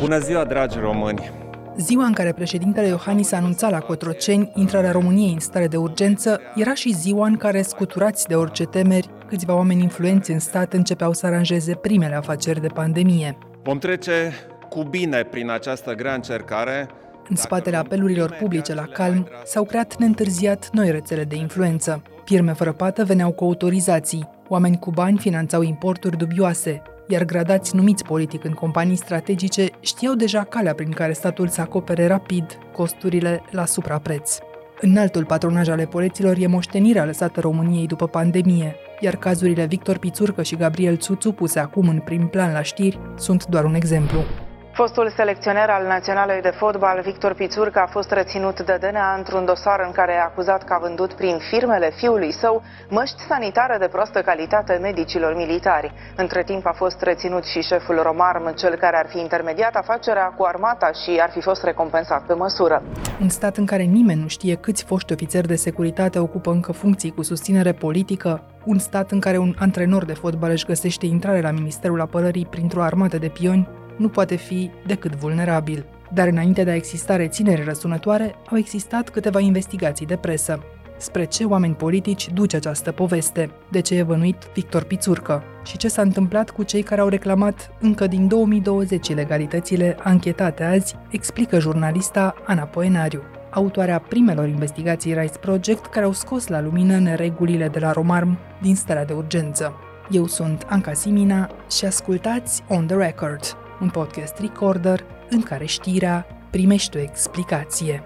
Bună ziua, dragi români! Ziua în care președintele Iohannis anunța la Cotroceni intrarea României în stare de urgență era și ziua în care, scuturați de orice temeri, câțiva oameni influenți în stat începeau să aranjeze primele afaceri de pandemie. Vom trece cu bine prin această grea încercare. În spatele apelurilor publice la calm, s-au creat neîntârziat noi rețele de influență. Firme fără pată veneau cu autorizații, oameni cu bani finanțau importuri dubioase, iar gradați numiți politic în companii strategice știau deja calea prin care statul să acopere rapid costurile la suprapreț. Înaltul patronaj ale poleților e moștenirea lăsată României după pandemie, iar cazurile Victor Pițurcă și Gabriel Țuțu puse acum în prim plan la știri sunt doar un exemplu. Fostul selecționer al Naționalei de Fotbal, Victor Pițurcă, a fost reținut de DNA într-un dosar în care e acuzat că a vândut prin firmele fiului său măști sanitare de proastă calitate medicilor militari. Între timp a fost reținut și șeful Romarm, cel care ar fi intermediat afacerea cu armata și ar fi fost recompensat pe măsură. Un stat în care nimeni nu știe câți foști ofițeri de securitate ocupă încă funcții cu susținere politică, un stat în care un antrenor de fotbal își găsește intrare la Ministerul Apărării printr-o armată de pioni, nu poate fi decât vulnerabil. Dar înainte de a exista reținere răsunătoare, au existat câteva investigații de presă. Spre ce oameni politici duce această poveste? De ce e vănuit Victor Pițurcă? Și ce s-a întâmplat cu cei care au reclamat încă din 2020 ilegalitățile anchetate azi, explică jurnalista Ana Poenariu, autoarea primelor investigații Rice Project care au scos la lumină neregulile de la Romarm din starea de urgență. Eu sunt Anca Simina și ascultați On The Record, un podcast recorder în care știrea primește o explicație.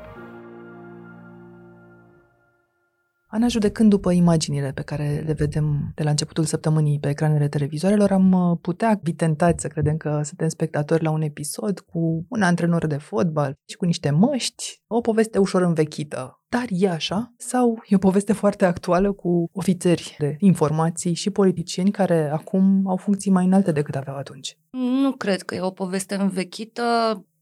Ana, judecând după imaginile pe care le vedem de la începutul săptămânii pe ecranele televizoarelor, am uh, putea fi tentați să credem că suntem spectatori la un episod cu un antrenor de fotbal și cu niște măști, o poveste ușor învechită. Dar e așa? Sau e o poveste foarte actuală cu ofițeri de informații și politicieni care acum au funcții mai înalte decât aveau atunci? Nu cred că e o poveste învechită.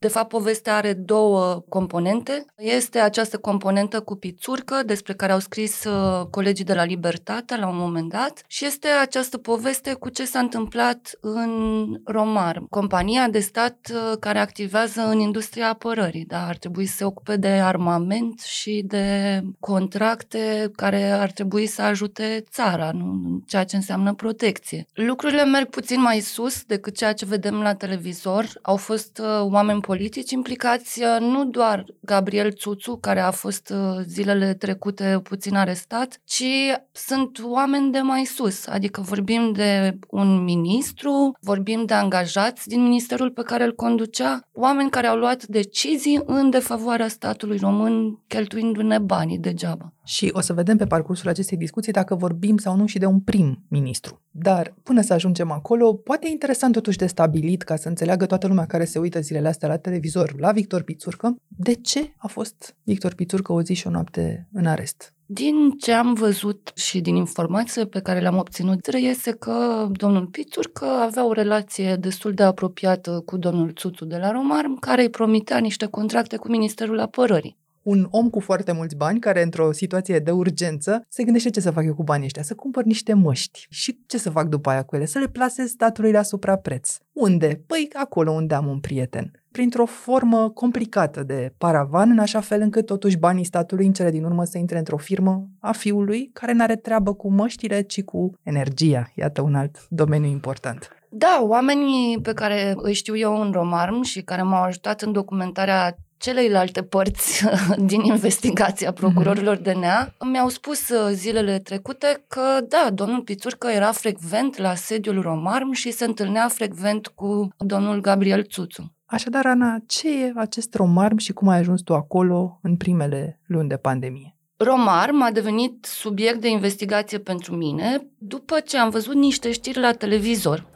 De fapt, povestea are două componente. Este această componentă cu pițurcă, despre care au scris uh, colegii de la Libertate la un moment dat, și este această poveste cu ce s-a întâmplat în Romar, compania de stat uh, care activează în industria apărării, dar ar trebui să se ocupe de armament și de contracte care ar trebui să ajute țara, nu ceea ce înseamnă protecție. Lucrurile merg puțin mai sus decât ceea ce vedem la televizor. Au fost uh, oameni politici implicați, uh, nu doar Gabriel Țuțu, care a fost uh, zilele trecute puțin arestat, ci sunt oameni de mai sus, adică vorbim de un ministru, vorbim de angajați din ministerul pe care îl conducea, oameni care au luat decizii în defavoarea statului român, cheltuindu-ne banii degeaba. Și o să vedem pe parcursul acestei discuții dacă vorbim sau nu și de un prim ministru. Dar până să ajungem acolo, poate e interesant totuși de stabilit ca să înțeleagă toată lumea care se uită zilele astea la televizor, la Victor Pițurcă, de ce a fost Victor Pițurcă o zi și o noapte în arest. Din ce am văzut și din informațiile pe care le-am obținut, reiese că domnul Pițurcă avea o relație destul de apropiată cu domnul Țuțu de la Romarm, care îi promitea niște contracte cu Ministerul Apărării un om cu foarte mulți bani care într-o situație de urgență se gândește ce să fac eu cu banii ăștia, să cumpăr niște măști și ce să fac după aia cu ele, să le plasez statului la suprapreț. Unde? Păi acolo unde am un prieten. Printr-o formă complicată de paravan, în așa fel încât totuși banii statului în cele din urmă să intre într-o firmă a fiului care n-are treabă cu măștile, ci cu energia. Iată un alt domeniu important. Da, oamenii pe care îi știu eu în Romarm și care m-au ajutat în documentarea celeilalte părți din investigația procurorilor mhm. DNA mi-au spus uh, zilele trecute că, da, domnul Pițurcă era frecvent la sediul Romarm și se întâlnea frecvent cu domnul Gabriel Țuțu. Așadar, Ana, ce e acest Romarm și cum ai ajuns tu acolo în primele luni de pandemie? Romarm a devenit subiect de investigație pentru mine după ce am văzut niște știri la televizor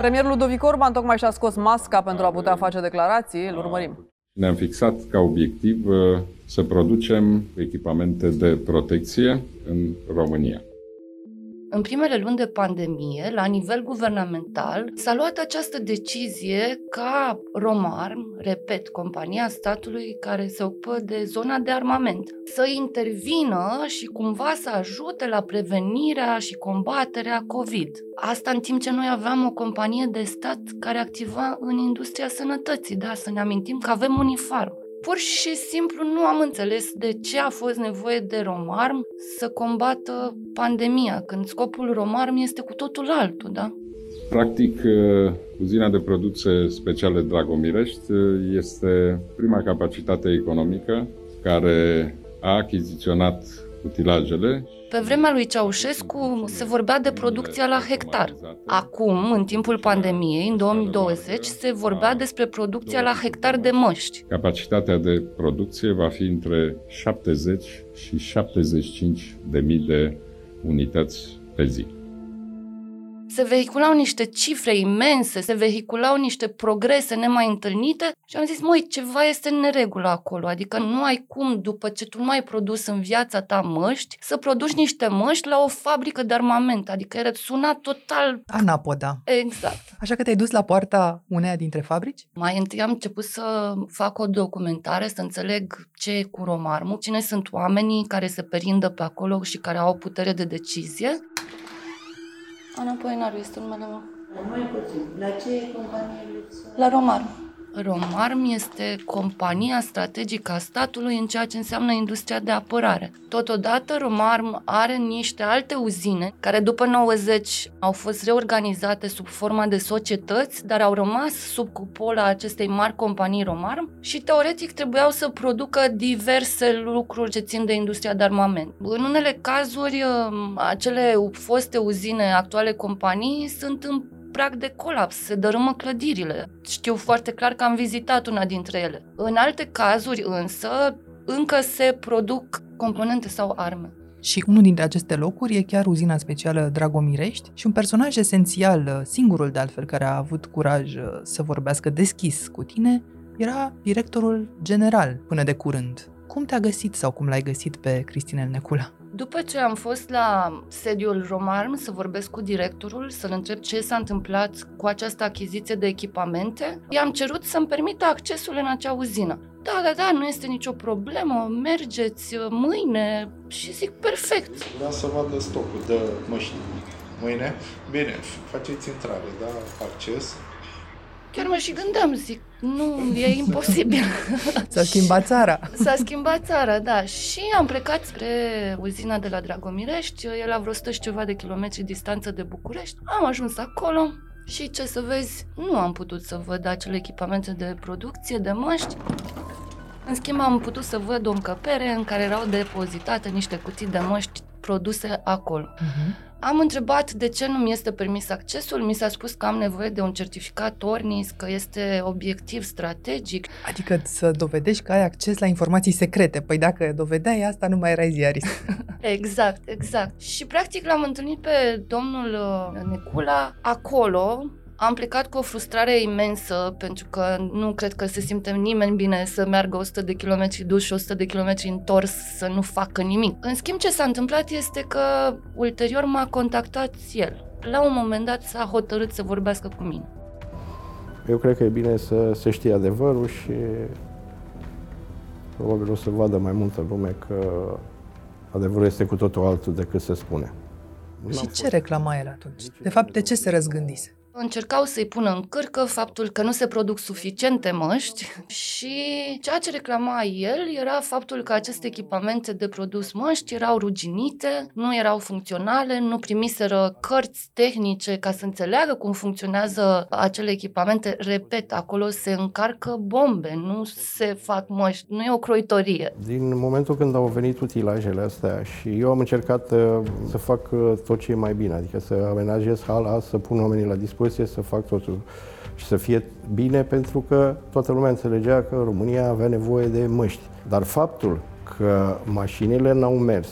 Premierul Ludovic Orban tocmai și-a scos masca pentru a putea face declarații. Îl urmărim. Ne-am fixat ca obiectiv uh, să producem echipamente de protecție în România. În primele luni de pandemie, la nivel guvernamental, s-a luat această decizie ca Romarm, repet, compania statului care se ocupă de zona de armament, să intervină și cumva să ajute la prevenirea și combaterea COVID. Asta în timp ce noi aveam o companie de stat care activa în industria sănătății, da, să ne amintim că avem unifarm. Pur și simplu nu am înțeles de ce a fost nevoie de Romarm să combată pandemia, când scopul Romarm este cu totul altul, da? Practic, uh, uzina de produse speciale Dragomirești uh, este prima capacitate economică care a achiziționat utilajele. Pe vremea lui Ceaușescu se vorbea de producția la hectar. Acum, în timpul pandemiei, în 2020, se vorbea despre producția la hectar de măști. Capacitatea de producție va fi între 70 și 75 de mii de unități pe zi se vehiculau niște cifre imense, se vehiculau niște progrese nemai întâlnite și am zis, măi, ceva este în neregulă acolo, adică nu ai cum, după ce tu nu ai produs în viața ta măști, să produci niște măști la o fabrică de armament, adică era sunat total... Anapoda. Exact. Așa că te-ai dus la poarta uneia dintre fabrici? Mai întâi am început să fac o documentare, să înțeleg ce e cu romarmul, cine sunt oamenii care se perindă pe acolo și care au putere de decizie Ana Poenaru este numele meu. Mai puțin. La ce companie La Romar. Romarm este compania strategică a statului în ceea ce înseamnă industria de apărare. Totodată, Romarm are niște alte uzine care după 90 au fost reorganizate sub forma de societăți, dar au rămas sub cupola acestei mari companii Romarm și teoretic trebuiau să producă diverse lucruri ce țin de industria de armament. În unele cazuri, acele foste uzine, actuale companii, sunt în prag de colaps, se dărâmă clădirile. Știu foarte clar că am vizitat una dintre ele. În alte cazuri însă, încă se produc componente sau arme. Și unul dintre aceste locuri e chiar uzina specială Dragomirești și un personaj esențial, singurul de altfel care a avut curaj uh, să vorbească deschis cu tine, era directorul general până de curând. Cum te-a găsit sau cum l-ai găsit pe Cristinel Necula? După ce am fost la sediul Romarm să vorbesc cu directorul, să-l întreb ce s-a întâmplat cu această achiziție de echipamente, i-am cerut să-mi permită accesul în acea uzină. Da, da, da, nu este nicio problemă, mergeți uh, mâine și zic perfect. Vreau să vadă stocul de măști mâine. Bine, faceți intrare, da, acces. Chiar mă și gândeam, zic, nu, e imposibil. S-a schimbat țara. S-a schimbat țara, da. Și am plecat spre uzina de la Dragomirești, e la vreo 100 și ceva de kilometri distanță de București. Am ajuns acolo și ce să vezi, nu am putut să văd acele echipamente de producție, de măști. În schimb, am putut să văd o încăpere în care erau depozitate niște cutii de măști produse acolo. Uh-huh. Am întrebat de ce nu mi este permis accesul, mi s-a spus că am nevoie de un certificat ORNIS, că este obiectiv strategic. Adică să dovedești că ai acces la informații secrete. Păi dacă dovedeai asta, nu mai erai ziarist. exact, exact. Și practic l-am întâlnit pe domnul uh, Necula acolo, am plecat cu o frustrare imensă pentru că nu cred că se simte nimeni bine să meargă 100 de kilometri dus și 100 de kilometri întors să nu facă nimic. În schimb, ce s-a întâmplat este că ulterior m-a contactat el. La un moment dat s-a hotărât să vorbească cu mine. Eu cred că e bine să se știe adevărul și probabil o să vadă mai multă lume că adevărul este cu totul altul decât se spune. Și ce reclama el atunci? De fapt, de ce se răzgândise? Încercau să-i pună în cârcă faptul că nu se produc suficiente măști și ceea ce reclama el era faptul că aceste echipamente de produs măști erau ruginite, nu erau funcționale, nu primiseră cărți tehnice ca să înțeleagă cum funcționează acele echipamente. Repet, acolo se încarcă bombe, nu se fac măști, nu e o croitorie. Din momentul când au venit utilajele astea și eu am încercat uh, să fac uh, tot ce e mai bine, adică să amenajez hala, să pun oamenii la dispoziție dispoziție să fac totul și să fie bine pentru că toată lumea înțelegea că România avea nevoie de măști. Dar faptul că mașinile n-au mers,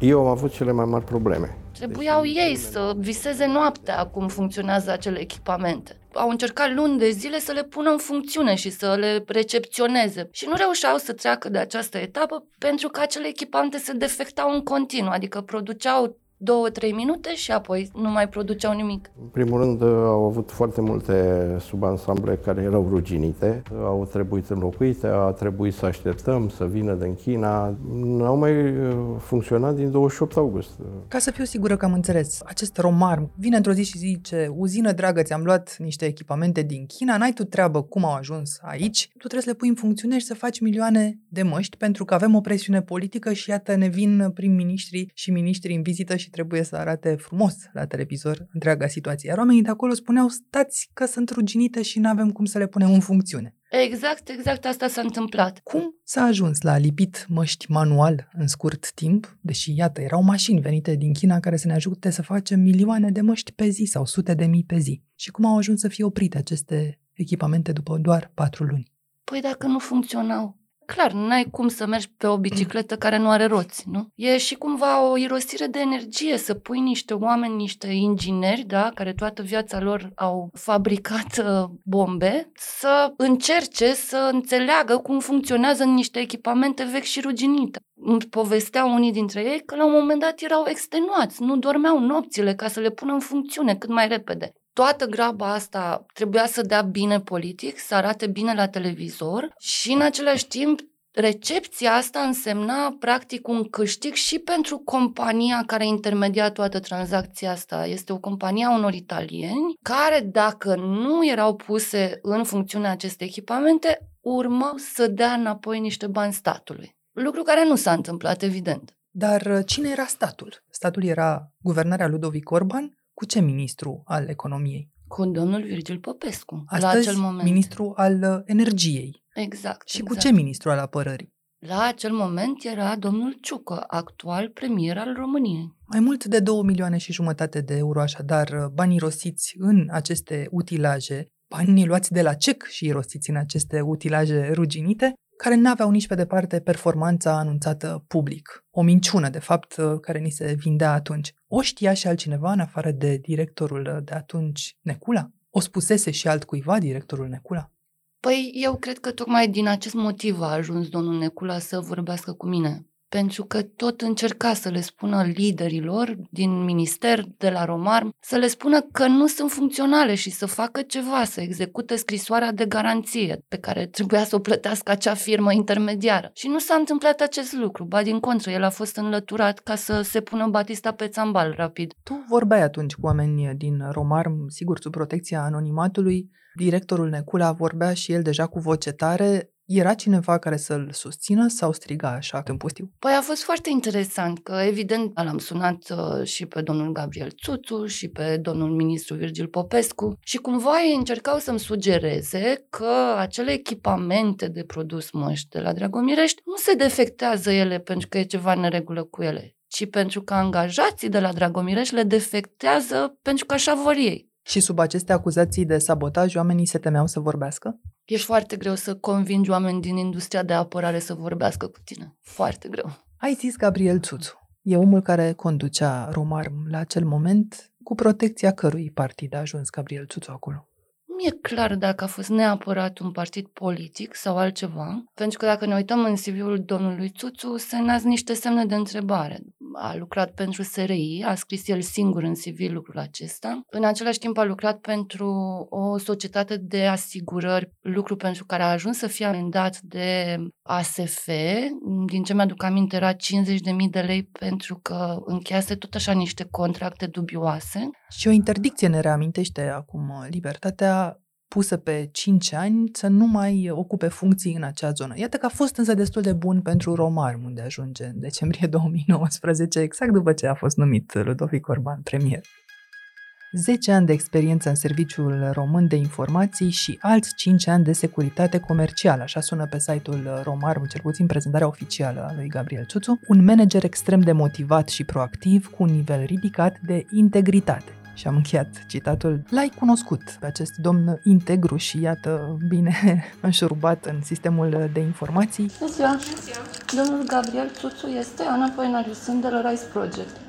eu am avut cele mai mari probleme. Trebuiau deci, ei să viseze noaptea cum funcționează acele echipamente. Au încercat luni de zile să le pună în funcțiune și să le recepționeze și nu reușeau să treacă de această etapă pentru că acele echipamente se defectau în continuu, adică produceau două-trei minute și apoi nu mai produceau nimic. În primul rând, au avut foarte multe subansamble care erau ruginite, au trebuit înlocuite, a trebuit să așteptăm să vină din China. N-au mai uh, funcționat din 28 august. Ca să fiu sigură că am înțeles, acest romar vine într-o zi și zice, uzină dragă, ți-am luat niște echipamente din China, n-ai tu treabă cum au ajuns aici, tu trebuie să le pui în funcțiune și să faci milioane de măști pentru că avem o presiune politică și iată ne vin prim-ministrii și ministrii în vizită și trebuie să arate frumos la televizor întreaga situație. Iar oamenii de acolo spuneau, stați că sunt ruginite și nu avem cum să le punem în funcțiune. Exact, exact asta s-a întâmplat. Cum s-a ajuns la lipit măști manual în scurt timp, deși, iată, erau mașini venite din China care să ne ajute să facem milioane de măști pe zi sau sute de mii pe zi? Și cum au ajuns să fie oprite aceste echipamente după doar patru luni? Păi dacă nu funcționau, clar, n-ai cum să mergi pe o bicicletă care nu are roți, nu? E și cumva o irosire de energie să pui niște oameni, niște ingineri, da, care toată viața lor au fabricat uh, bombe, să încerce să înțeleagă cum funcționează niște echipamente vechi și ruginite. Îmi povesteau unii dintre ei că la un moment dat erau extenuați, nu dormeau nopțile ca să le pună în funcțiune cât mai repede toată graba asta trebuia să dea bine politic, să arate bine la televizor și în același timp recepția asta însemna practic un câștig și pentru compania care intermedia toată tranzacția asta. Este o companie a unor italieni care dacă nu erau puse în funcțiune aceste echipamente, urmau să dea înapoi niște bani statului. Lucru care nu s-a întâmplat, evident. Dar uh, cine era statul? Statul era guvernarea Ludovic Orban cu ce ministru al economiei? Cu domnul Virgil Popescu, Astăzi, la acel moment. ministru al uh, energiei. Exact. Și exact. cu ce ministru al apărării? La acel moment era domnul Ciucă, actual premier al României. Mai mult de 2 milioane și jumătate de euro, așadar, uh, banii rosiți în aceste utilaje, banii luați de la CEC și rosiți în aceste utilaje ruginite, care n-aveau nici pe departe performanța anunțată public. O minciună, de fapt, care ni se vindea atunci. O știa și altcineva în afară de directorul de atunci, Necula? O spusese și altcuiva directorul Necula? Păi eu cred că tocmai din acest motiv a ajuns domnul Necula să vorbească cu mine pentru că tot încerca să le spună liderilor din minister, de la Romar, să le spună că nu sunt funcționale și să facă ceva, să execute scrisoarea de garanție pe care trebuia să o plătească acea firmă intermediară. Și nu s-a întâmplat acest lucru, ba din contră, el a fost înlăturat ca să se pună Batista pe țambal rapid. Tu vorbeai atunci cu oameni din Romar, sigur sub protecția anonimatului, Directorul Necula vorbea și el deja cu voce tare, era cineva care să-l susțină sau striga așa în pustiu? Păi a fost foarte interesant că, evident, l-am sunat uh, și pe domnul Gabriel Țuțu și pe domnul ministru Virgil Popescu și cumva ei încercau să-mi sugereze că acele echipamente de produs măști de la Dragomirești nu se defectează ele pentru că e ceva în neregulă cu ele, ci pentru că angajații de la Dragomirești le defectează pentru că așa vor ei. Și sub aceste acuzații de sabotaj, oamenii se temeau să vorbească? E foarte greu să convingi oameni din industria de apărare să vorbească cu tine. Foarte greu. Ai zis Gabriel Țuțu. E omul care conducea Romarm la acel moment, cu protecția cărui partid a ajuns Gabriel Țuțu acolo. Nu e clar dacă a fost neapărat un partid politic sau altceva, pentru că dacă ne uităm în CV-ul domnului Țuțu, se nasc niște semne de întrebare. A lucrat pentru SRI, a scris el singur în CV lucrul acesta. În același timp a lucrat pentru o societate de asigurări, lucru pentru care a ajuns să fie amendat de ASF. Din ce mi-aduc aminte, era 50.000 de lei pentru că încheiase tot așa niște contracte dubioase. Și o interdicție ne reamintește acum libertatea pusă pe 5 ani să nu mai ocupe funcții în acea zonă. Iată că a fost însă destul de bun pentru Romar, unde ajunge în decembrie 2019, exact după ce a fost numit Ludovic Orban premier. 10 ani de experiență în Serviciul Român de Informații și alți 5 ani de securitate comercială, așa sună pe site-ul Romar, cel puțin prezentarea oficială a lui Gabriel Țuțu, un manager extrem de motivat și proactiv, cu un nivel ridicat de integritate. Și am încheiat citatul. L-ai cunoscut pe acest domn integru și iată bine înșurubat în sistemul de informații. Bună ziua! Domnul Gabriel Țuțu este Ana Poenariu, sunt de la Rice Project.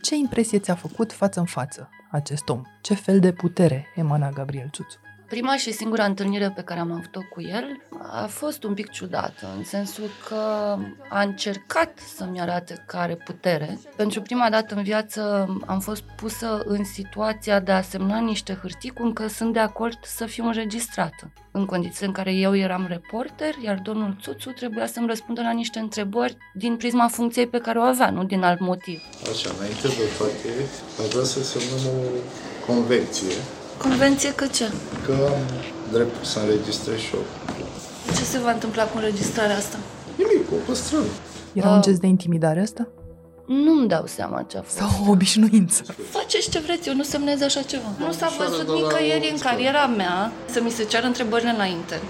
Ce impresie ți-a făcut față în față acest om? Ce fel de putere emana Gabriel Țuțu? Prima și singura întâlnire pe care am avut-o cu el a fost un pic ciudată, în sensul că a încercat să-mi arate că are putere. Pentru prima dată în viață am fost pusă în situația de a semna niște hârtii cum că sunt de acord să fiu înregistrată. În condiții în care eu eram reporter, iar domnul Țuțu trebuia să-mi răspundă la niște întrebări din prisma funcției pe care o avea, nu din alt motiv. Așa, înainte de toate, aș vrea să semnăm o convenție Convenție că ce? că am dreptul să înregistrez și eu. Ce se va întâmpla cu înregistrarea asta? Nimic, o păstrăm. Era un gest de intimidare asta? Nu-mi dau seama ce a fost. Sau o obișnuință? Faceți ce vreți, eu nu semnez așa ceva. Nu s-a Ușoară, văzut dar la nicăieri în o cariera mea să mi se ceară întrebările înainte.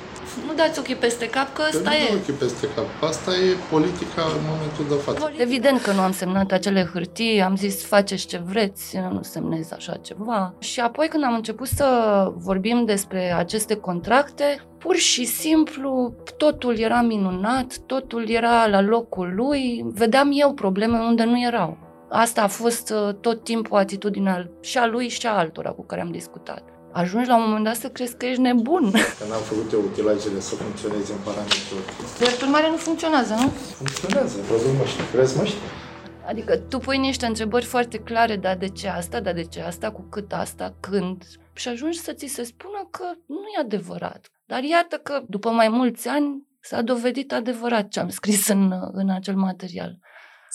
Nu dați ochii peste cap că Că ăsta nu e. dau ochii peste cap. Asta e politica în momentul de față. Evident că nu am semnat acele hârtii, am zis faceți ce vreți, eu nu semnez așa ceva. Și apoi când am început să vorbim despre aceste contracte, pur și simplu totul era minunat, totul era la locul lui, vedeam eu probleme unde nu erau. Asta a fost uh, tot timpul atitudinea și a lui și a altora cu care am discutat. Ajungi la un moment dat să crezi că ești nebun. Că n-am făcut eu utilajele să funcționeze în parametru. Drept urmare nu funcționează, nu? Funcționează, produc măști. Crezi măști? Adică tu pui niște întrebări foarte clare, dar de ce asta, dar de ce asta, cu cât asta, când, și ajungi să ți se spună că nu e adevărat. Dar iată că după mai mulți ani s-a dovedit adevărat ce am scris în, în acel material.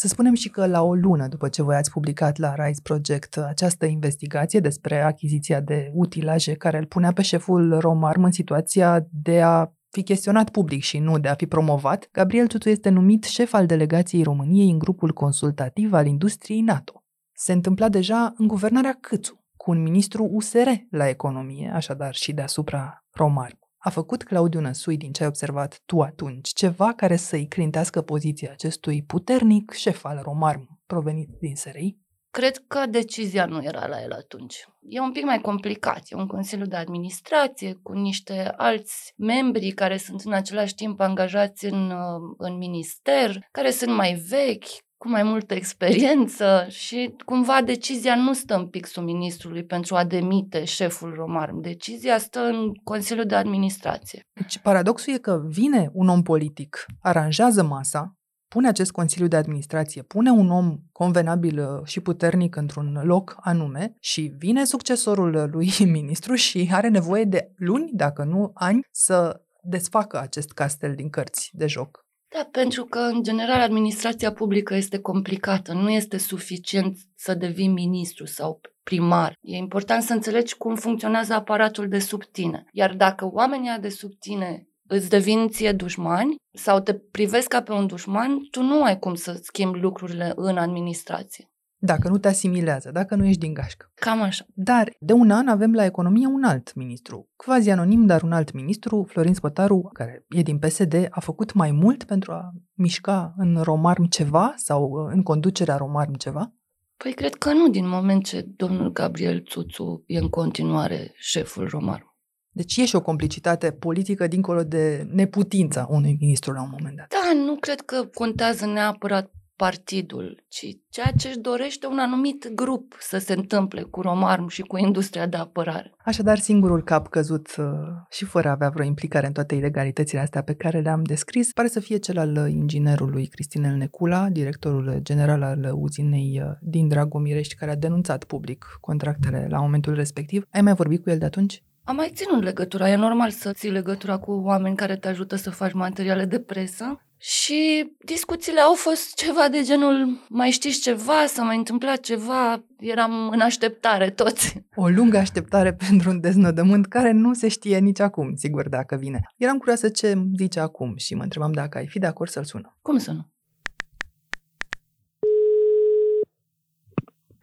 Să spunem și că la o lună după ce voi ați publicat la Rise Project această investigație despre achiziția de utilaje care îl punea pe șeful Romarm în situația de a fi chestionat public și nu de a fi promovat, Gabriel Tutu este numit șef al delegației României în grupul consultativ al industriei NATO. Se întâmpla deja în guvernarea Câțu, cu un ministru USR la economie, așadar și deasupra Romarm. A făcut Claudiu Năsui, din ce ai observat tu atunci, ceva care să-i clintească poziția acestui puternic șef al Romarm provenit din SRI? Cred că decizia nu era la el atunci. E un pic mai complicat. E un consiliu de administrație cu niște alți membri care sunt în același timp angajați în, uh, în minister, care sunt mai vechi, cu mai multă experiență și cumva decizia nu stă în pixul ministrului pentru a demite șeful Romarm. Decizia stă în Consiliul de Administrație. Deci paradoxul e că vine un om politic, aranjează masa, pune acest Consiliu de Administrație, pune un om convenabil uh, și puternic într-un loc anume și vine succesorul lui ministru și are nevoie de luni, dacă nu ani, să desfacă acest castel din cărți de joc. Da, pentru că, în general, administrația publică este complicată. Nu este suficient să devii ministru sau primar. E important să înțelegi cum funcționează aparatul de sub tine. Iar dacă oamenii de sub tine îți devin ție dușmani sau te privesc ca pe un dușman, tu nu ai cum să schimbi lucrurile în administrație. Dacă nu te asimilează, dacă nu ești din gașcă. Cam așa. Dar de un an avem la economie un alt ministru, quasi anonim, dar un alt ministru, Florin Spătaru, care e din PSD, a făcut mai mult pentru a mișca în Romarm ceva sau uh, în conducerea Romarm ceva? Păi cred că nu, din moment ce domnul Gabriel Țuțu e în continuare șeful Romarm. Deci e și o complicitate politică dincolo de neputința unui ministru la un moment dat. Da, nu cred că contează neapărat partidul, ci ceea ce își dorește un anumit grup să se întâmple cu Romarm și cu industria de apărare. Așadar, singurul cap căzut uh, și fără a avea vreo implicare în toate ilegalitățile astea pe care le-am descris, pare să fie cel al inginerului Cristinel Necula, directorul general al uzinei uh, din Dragomirești, care a denunțat public contractele la momentul respectiv. Ai mai vorbit cu el de atunci? Am mai ținut legătura. E normal să ții legătura cu oameni care te ajută să faci materiale de presă. Și discuțiile au fost ceva de genul, mai știți ceva, s-a mai întâmplat ceva, eram în așteptare toți. O lungă așteptare pentru un deznodământ care nu se știe nici acum, sigur, dacă vine. Eram curioasă ce zice acum și mă întrebam dacă ai fi de acord să-l sună. Cum să nu?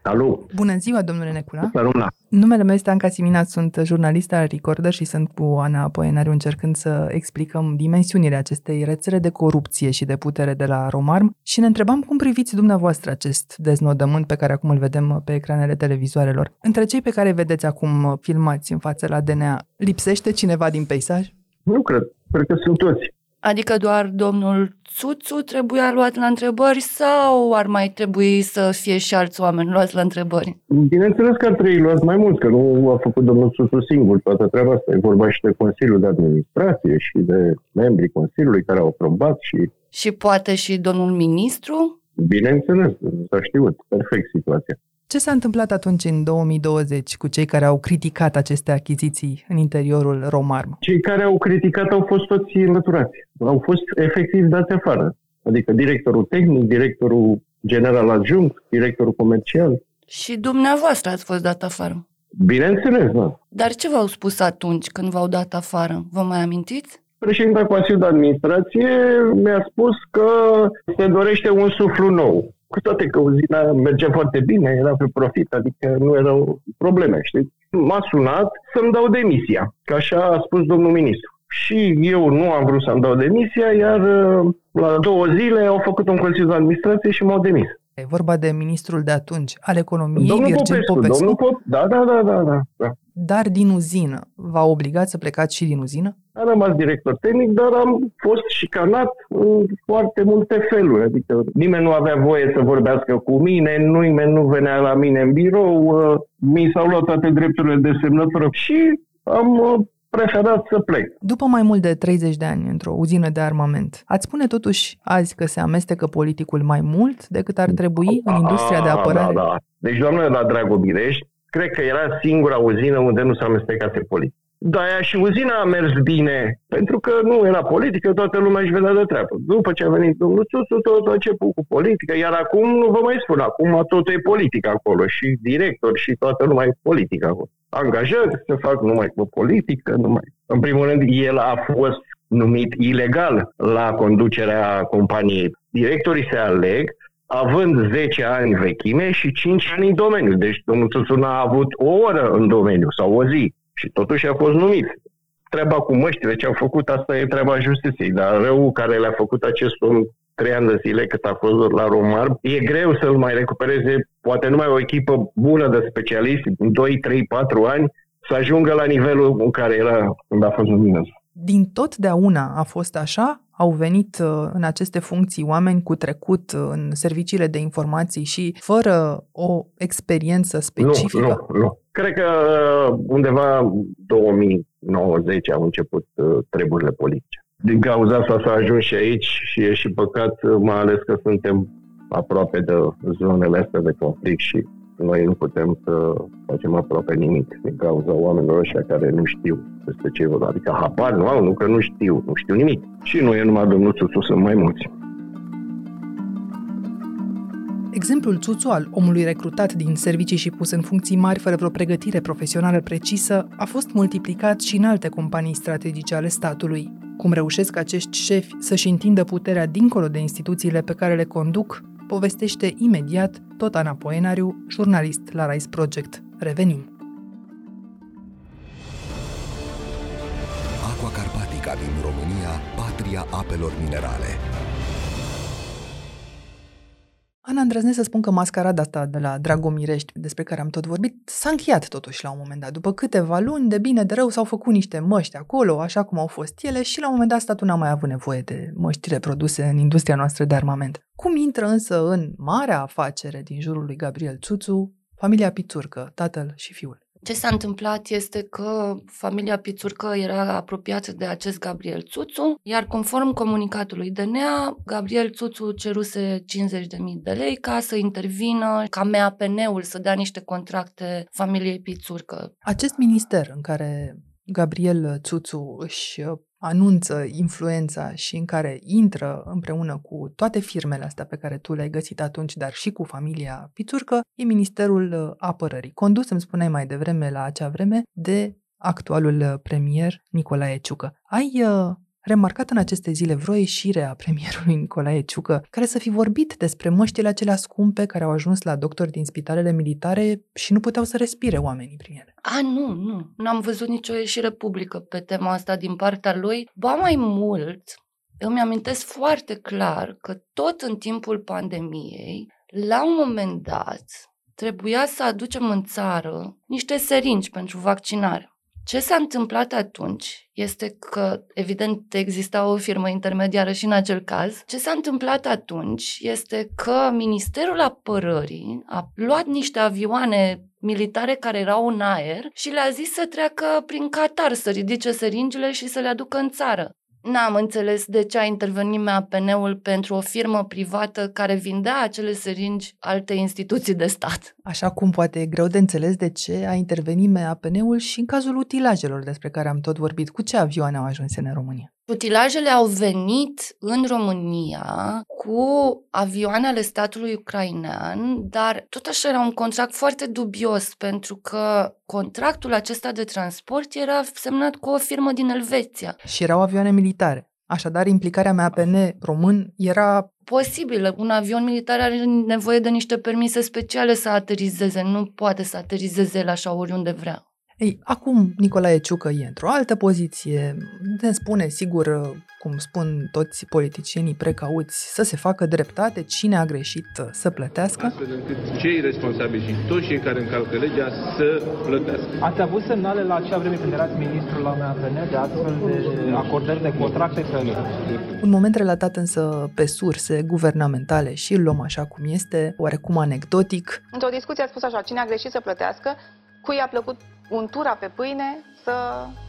Alo! Bună ziua, domnule Necula! Săruna! Numele meu este Anca Siminat, sunt jurnalist al Recorder și sunt cu Ana Poenariu încercând să explicăm dimensiunile acestei rețele de corupție și de putere de la Romarm și ne întrebam cum priviți dumneavoastră acest deznodământ pe care acum îl vedem pe ecranele televizoarelor. Între cei pe care vedeți acum filmați în față la DNA, lipsește cineva din peisaj? Nu cred. Cred că sunt toți. Adică doar domnul Țuțu trebuia luat la întrebări sau ar mai trebui să fie și alți oameni luați la întrebări? Bineînțeles că ar trebui luați mai mulți, că nu a făcut domnul Țuțu singur toată treaba asta. E vorba și de Consiliul de Administrație și de membrii Consiliului care au aprobat și... Și poate și domnul ministru? Bineînțeles, s-a știut perfect situația. Ce s-a întâmplat atunci în 2020 cu cei care au criticat aceste achiziții în interiorul Romarm? Cei care au criticat au fost toți înlăturați. Au fost efectiv dați afară. Adică directorul tehnic, directorul general adjunct, directorul comercial. Și dumneavoastră ați fost dat afară. Bineînțeles, da. Dar ce v-au spus atunci când v-au dat afară? Vă mai amintiți? Președinta Consiliului de Administrație mi-a spus că se dorește un suflu nou. Cu toate că uzina mergea foarte bine, era pe profit, adică nu erau probleme, știi? M-a sunat să-mi dau demisia, că așa a spus domnul ministru. Și eu nu am vrut să-mi dau demisia, iar uh, la două zile au făcut un consiliu de administrație și m-au demis. E vorba de ministrul de atunci al economiei, domnul Virgil Popescu, Popescu, Domnul Pop, da, da, da, da, da, da. dar din uzină. V-a obligat să plecați și din uzină? Am rămas director tehnic, dar am fost șicanat în foarte multe feluri. Adică nimeni nu avea voie să vorbească cu mine, nimeni nu venea la mine în birou, uh, mi s-au luat toate drepturile de semnătură și am uh, preferat să plec. După mai mult de 30 de ani într-o uzină de armament, ați spune totuși azi că se amestecă politicul mai mult decât ar trebui în industria de Ah, apărare? Da, da. Deci, doamne, la Dragobirești, cred că era singura uzină unde nu se amestecase politic. Da, aia și uzina a mers bine, pentru că nu era politică, toată lumea își vedea de treabă. După ce a venit domnul Țuțu, tot a început cu politică, iar acum nu vă mai spun, acum totul e politică acolo, și director și toată lumea e politică acolo. Angajări se fac numai cu politică, numai. În primul rând, el a fost numit ilegal la conducerea companiei. Directorii se aleg având 10 ani vechime și 5 ani în domeniu. Deci domnul Țuțu n-a avut o oră în domeniu sau o zi și totuși a fost numit. Treaba cu măștile, ce au făcut, asta e treaba justiției, dar răul care le-a făcut acest om trei ani de zile cât a fost la Romar, e greu să-l mai recupereze, poate numai o echipă bună de specialiști, în 2, 3, 4 ani, să ajungă la nivelul în care era când a fost numit. Din totdeauna a fost așa? Au venit uh, în aceste funcții oameni cu trecut uh, în serviciile de informații și fără o experiență specifică? Nu, nu, nu. Cred că uh, undeva 2090 au început uh, treburile politice. Din cauza asta s-a ajuns și aici și e și păcat, uh, mai ales că suntem aproape de zonele astea de conflict și noi nu putem să facem aproape nimic din cauza oamenilor ăștia care nu știu despre ce vorba. Adică habar nu au, nu că nu știu, nu știu nimic. Și nu e numai domnul Țuțu, sunt mai mulți. Exemplul Țuțu al omului recrutat din servicii și pus în funcții mari fără vreo pregătire profesională precisă a fost multiplicat și în alte companii strategice ale statului. Cum reușesc acești șefi să-și întindă puterea dincolo de instituțiile pe care le conduc, povestește imediat tot Ana Poenariu, jurnalist la Rise Project. Revenim. Aqua Carpatica din România, patria apelor minerale. Ana, îndrăznesc să spun că mascarada asta de la Dragomirești, despre care am tot vorbit, s-a încheiat totuși la un moment dat. După câteva luni, de bine de rău, s-au făcut niște măști acolo, așa cum au fost ele, și la un moment dat statul n-a mai avut nevoie de măștile produse în industria noastră de armament. Cum intră însă în marea afacere din jurul lui Gabriel Țuțu, familia Pițurcă, tatăl și fiul? Ce s-a întâmplat este că familia Pițurcă era apropiată de acest Gabriel Țuțu, iar conform comunicatului DNA, Gabriel Țuțu ceruse 50.000 de lei ca să intervină ca MAPN-ul să dea niște contracte familiei Pițurcă. Acest minister în care Gabriel Țuțu își anunță influența și în care intră împreună cu toate firmele astea pe care tu le-ai găsit atunci, dar și cu familia Pițurcă, e Ministerul Apărării, condus, îmi spuneai mai devreme, la acea vreme, de actualul premier Nicolae Ciucă. Ai uh, remarcat în aceste zile vreo ieșire a premierului Nicolae Ciucă care să fi vorbit despre măștile acelea scumpe care au ajuns la doctori din spitalele militare și nu puteau să respire oamenii prin ele? A, nu, nu. Nu am văzut nicio ieșire publică pe tema asta din partea lui. Ba mai mult, îmi amintesc foarte clar că tot în timpul pandemiei, la un moment dat, trebuia să aducem în țară niște seringi pentru vaccinare. Ce s-a întâmplat atunci este că, evident, exista o firmă intermediară și în acel caz. Ce s-a întâmplat atunci este că Ministerul Apărării a luat niște avioane militare care erau în aer și le-a zis să treacă prin Qatar, să ridice seringile și să le aducă în țară. N-am înțeles de ce a intervenit MAPN-ul pentru o firmă privată care vindea acele seringi alte instituții de stat. Așa cum poate e greu de înțeles de ce a intervenit MAPN-ul și în cazul utilajelor despre care am tot vorbit. Cu ce avioane au ajuns în România? Utilajele au venit în România cu avioane ale statului ucrainean, dar tot așa era un contract foarte dubios pentru că contractul acesta de transport era semnat cu o firmă din Elveția. Și erau avioane militare. Așadar, implicarea mea pe român era posibil. Un avion militar are nevoie de niște permise speciale să aterizeze, nu poate să aterizeze la așa oriunde vrea. Ei, acum Nicolae Ciucă e într-o altă poziție, ne spune sigur, cum spun toți politicienii precauți, să se facă dreptate, cine a greșit să plătească. Astfel încât cei responsabili și toți cei care încalcă legea să plătească. Ați avut semnale la acea vreme când erați ministru la MAPN de astfel de acordări de contracte? Un moment relatat însă pe surse guvernamentale și îl luăm așa cum este, oarecum anecdotic. Într-o discuție a spus așa, cine a greșit să plătească, cui a plăcut untura pe pâine să...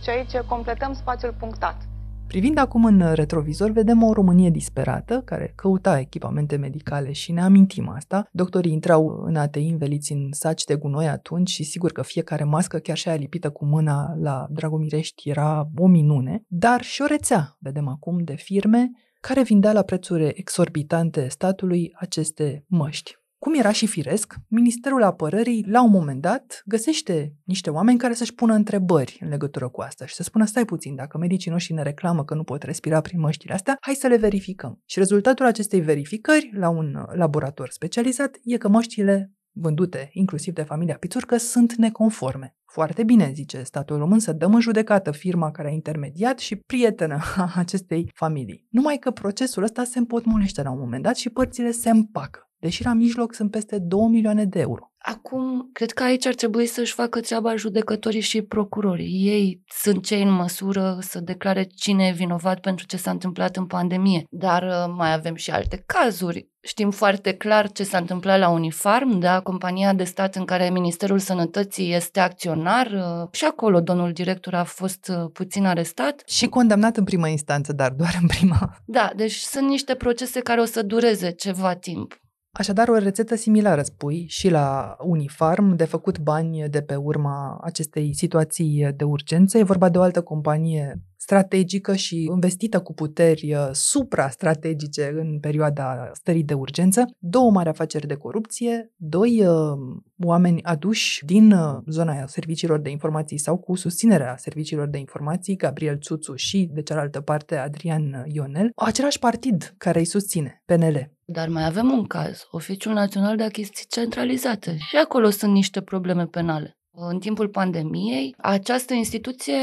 și aici completăm spațiul punctat. Privind acum în retrovizor, vedem o Românie disperată, care căuta echipamente medicale și ne amintim asta. Doctorii intrau în ATI înveliți în saci de gunoi atunci și sigur că fiecare mască, chiar și aia lipită cu mâna la Dragomirești, era o minune, dar și o rețea, vedem acum, de firme care vindea la prețuri exorbitante statului aceste măști. Cum era și firesc, Ministerul Apărării, la un moment dat, găsește niște oameni care să-și pună întrebări în legătură cu asta și să spună, stai puțin, dacă medicii noștri ne reclamă că nu pot respira prin măștile astea, hai să le verificăm. Și rezultatul acestei verificări, la un laborator specializat, e că măștile vândute inclusiv de familia Pițurcă sunt neconforme. Foarte bine, zice statul român, să dăm în judecată firma care a intermediat și prietenă a acestei familii. Numai că procesul ăsta se împotmolește la un moment dat și părțile se împacă deși la mijloc sunt peste 2 milioane de euro. Acum, cred că aici ar trebui să-și facă treaba judecătorii și procurorii. Ei sunt cei în măsură să declare cine e vinovat pentru ce s-a întâmplat în pandemie. Dar uh, mai avem și alte cazuri. Știm foarte clar ce s-a întâmplat la Unifarm, da, compania de stat în care Ministerul Sănătății este acționar. Uh, și acolo domnul director a fost uh, puțin arestat. Și condamnat în prima instanță, dar doar în prima. Da, deci sunt niște procese care o să dureze ceva timp. Așadar, o rețetă similară spui și la Unifarm de făcut bani de pe urma acestei situații de urgență. E vorba de o altă companie strategică și investită cu puteri uh, supra-strategice în perioada stării de urgență, două mari afaceri de corupție, doi uh, oameni aduși din uh, zona serviciilor de informații sau cu susținerea serviciilor de informații, Gabriel Țuțu și, de cealaltă parte, Adrian Ionel, același partid care îi susține, PNL. Dar mai avem un caz, Oficiul Național de Achiziții Centralizate. Și acolo sunt niște probleme penale. În timpul pandemiei, această instituție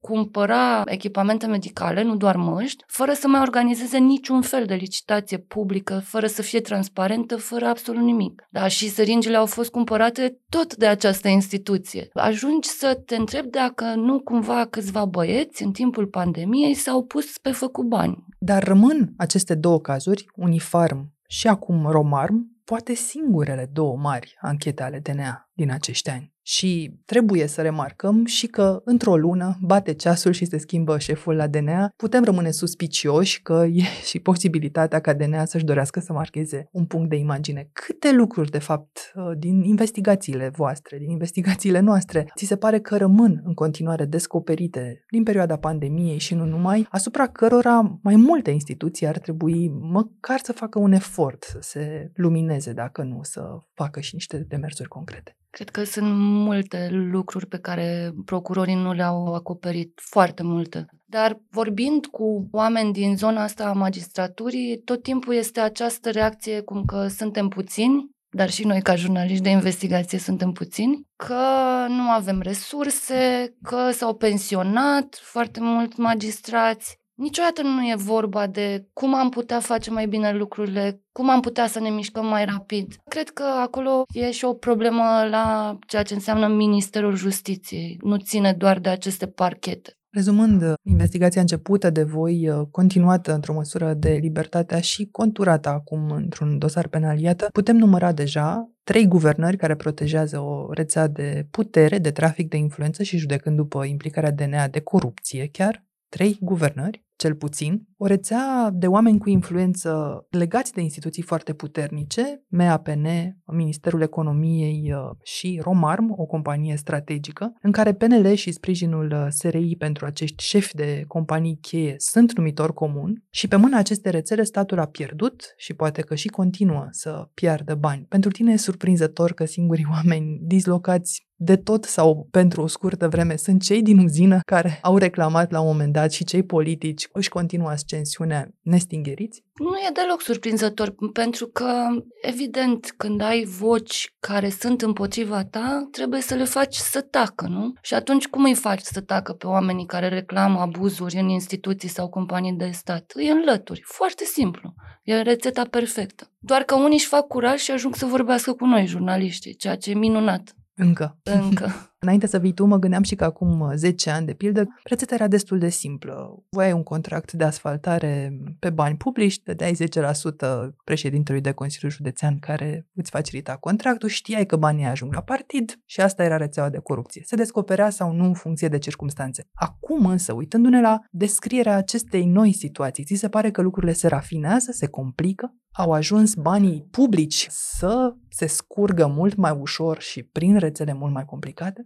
cumpăra echipamente medicale, nu doar măști, fără să mai organizeze niciun fel de licitație publică, fără să fie transparentă, fără absolut nimic. Da, și săringile au fost cumpărate tot de această instituție. Ajungi să te întrebi dacă nu cumva câțiva băieți în timpul pandemiei s-au pus pe făcut bani. Dar rămân aceste două cazuri, Unifarm și acum Romarm, poate singurele două mari anchete ale DNA din acești ani. Și trebuie să remarcăm și că într-o lună bate ceasul și se schimbă șeful la DNA. Putem rămâne suspicioși că e și posibilitatea ca DNA să-și dorească să marcheze un punct de imagine. Câte lucruri, de fapt, ă, din investigațiile voastre, din investigațiile noastre, ți se pare că rămân în continuare descoperite din perioada pandemiei și nu numai, asupra cărora mai multe instituții ar trebui măcar să facă un efort să se lumineze, dacă nu să facă și niște demersuri concrete. Cred că sunt multe lucruri pe care procurorii nu le-au acoperit, foarte multe. Dar vorbind cu oameni din zona asta a magistraturii, tot timpul este această reacție cum că suntem puțini, dar și noi ca jurnaliști de investigație suntem puțini, că nu avem resurse, că s-au pensionat foarte mulți magistrați, Niciodată nu e vorba de cum am putea face mai bine lucrurile, cum am putea să ne mișcăm mai rapid. Cred că acolo e și o problemă la ceea ce înseamnă Ministerul Justiției. Nu ține doar de aceste parchete. Rezumând, investigația începută de voi, uh, continuată într-o măsură de libertatea și conturată acum într-un dosar penal, iată, putem număra deja trei guvernări care protejează o rețea de putere, de trafic de influență și judecând după implicarea DNA de corupție chiar, trei guvernări cel puțin, o rețea de oameni cu influență legați de instituții foarte puternice, MEAPN, Ministerul Economiei uh, și Romarm, o companie strategică, în care PNL și sprijinul uh, SRI pentru acești șefi de companii cheie sunt numitor comun și pe mâna aceste rețele statul a pierdut și poate că și continuă să piardă bani. Pentru tine e surprinzător că singurii oameni dislocați de tot sau pentru o scurtă vreme sunt cei din uzină care au reclamat la un moment dat și cei politici își continuă ascensiunea nestingheriți? Nu e deloc surprinzător, pentru că, evident, când ai voci care sunt împotriva ta, trebuie să le faci să tacă, nu? Și atunci cum îi faci să tacă pe oamenii care reclamă abuzuri în instituții sau companii de stat? Îi înlături. Foarte simplu. E rețeta perfectă. Doar că unii își fac curaj și ajung să vorbească cu noi, jurnaliștii, ceea ce e minunat. Încă. Încă. Înainte să vii tu, mă gândeam și că acum 10 ani, de pildă, rețeta era destul de simplă. Voiai un contract de asfaltare pe bani publici, dădeai 10% președintelui de Consiliu Județean care îți facilita contractul, știai că banii ajung la partid și asta era rețeaua de corupție. Se descoperea sau nu în funcție de circumstanțe. Acum însă, uitându-ne la descrierea acestei noi situații, ți se pare că lucrurile se rafinează, se complică? au ajuns banii publici să se scurgă mult mai ușor și prin rețele mult mai complicate?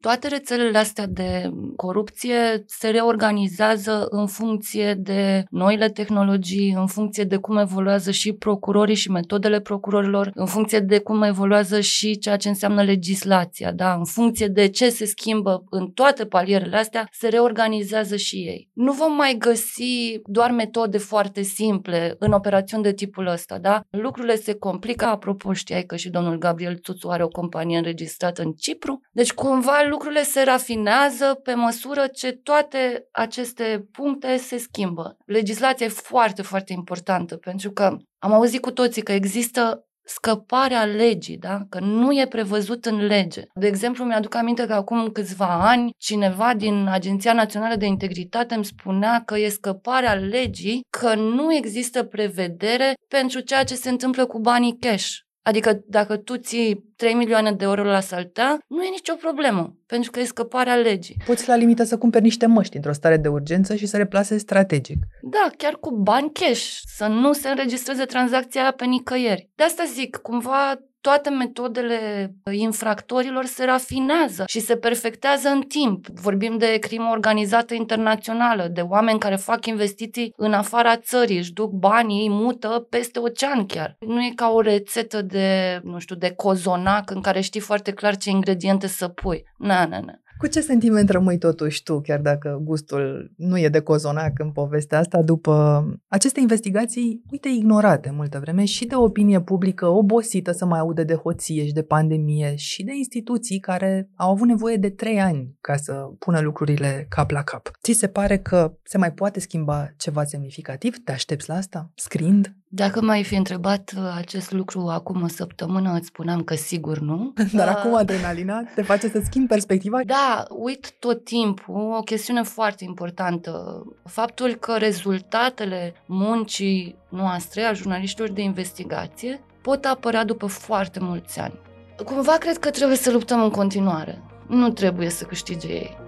Toate rețelele astea de corupție se reorganizează în funcție de noile tehnologii, în funcție de cum evoluează și procurorii și metodele procurorilor, în funcție de cum evoluează și ceea ce înseamnă legislația, da? în funcție de ce se schimbă în toate palierele astea, se reorganizează și ei. Nu vom mai găsi doar metode foarte simple în operațiuni de tipul ăsta, da? Lucrurile se complică. Apropo, știai că și domnul Gabriel Tuțu are o companie înregistrată în Cipru? Deci cumva lucrurile se rafinează pe măsură ce toate aceste puncte se schimbă. Legislația e foarte, foarte importantă pentru că am auzit cu toții că există scăparea legii, da? că nu e prevăzut în lege. De exemplu, mi-aduc aminte că acum câțiva ani cineva din Agenția Națională de Integritate îmi spunea că e scăparea legii, că nu există prevedere pentru ceea ce se întâmplă cu banii cash. Adică dacă tu ții 3 milioane de euro la saltea, nu e nicio problemă, pentru că e scăparea legii. Poți la limită să cumperi niște măști într-o stare de urgență și să le plasezi strategic. Da, chiar cu bani cash, să nu se înregistreze tranzacția pe nicăieri. De asta zic, cumva toate metodele infractorilor se rafinează și se perfectează în timp. Vorbim de crimă organizată internațională, de oameni care fac investiții în afara țării, își duc banii, îi mută peste ocean chiar. Nu e ca o rețetă de, nu știu, de cozonac în care știi foarte clar ce ingrediente să pui. Na, na, na. Cu ce sentiment rămâi totuși tu, chiar dacă gustul nu e de cozonac în povestea asta, după aceste investigații, uite, ignorate multă vreme și de opinie publică obosită să mai aude de hoție și de pandemie și de instituții care au avut nevoie de trei ani ca să pună lucrurile cap la cap. Ți se pare că se mai poate schimba ceva semnificativ? Te aștepți la asta? Scrind? Dacă m-ai fi întrebat uh, acest lucru acum o săptămână, îți spuneam că sigur nu. Dar uh, acum adrenalina te face să schimbi perspectiva? Da, uit tot timpul o chestiune foarte importantă. Faptul că rezultatele muncii noastre, a jurnaliștilor de investigație, pot apărea după foarte mulți ani. Cumva cred că trebuie să luptăm în continuare. Nu trebuie să câștige ei.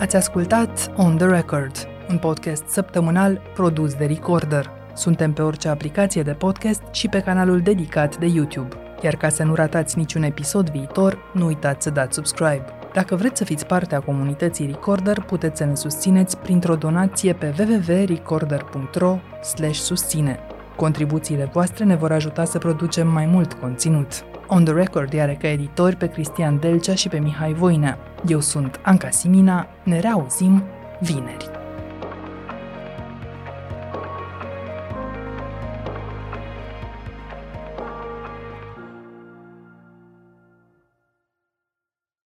Ați ascultat On The Record, un podcast săptămânal produs de Recorder. Suntem pe orice aplicație de podcast și pe canalul dedicat de YouTube. Iar ca să nu ratați niciun episod viitor, nu uitați să dați subscribe. Dacă vreți să fiți parte a comunității Recorder, puteți să ne susțineți printr-o donație pe www.recorder.ro susține. Contribuțiile voastre ne vor ajuta să producem mai mult conținut. On The Record are ca editori pe Cristian Delcea și pe Mihai Voinea. Eu sunt Anca Simina, ne reauzim vineri.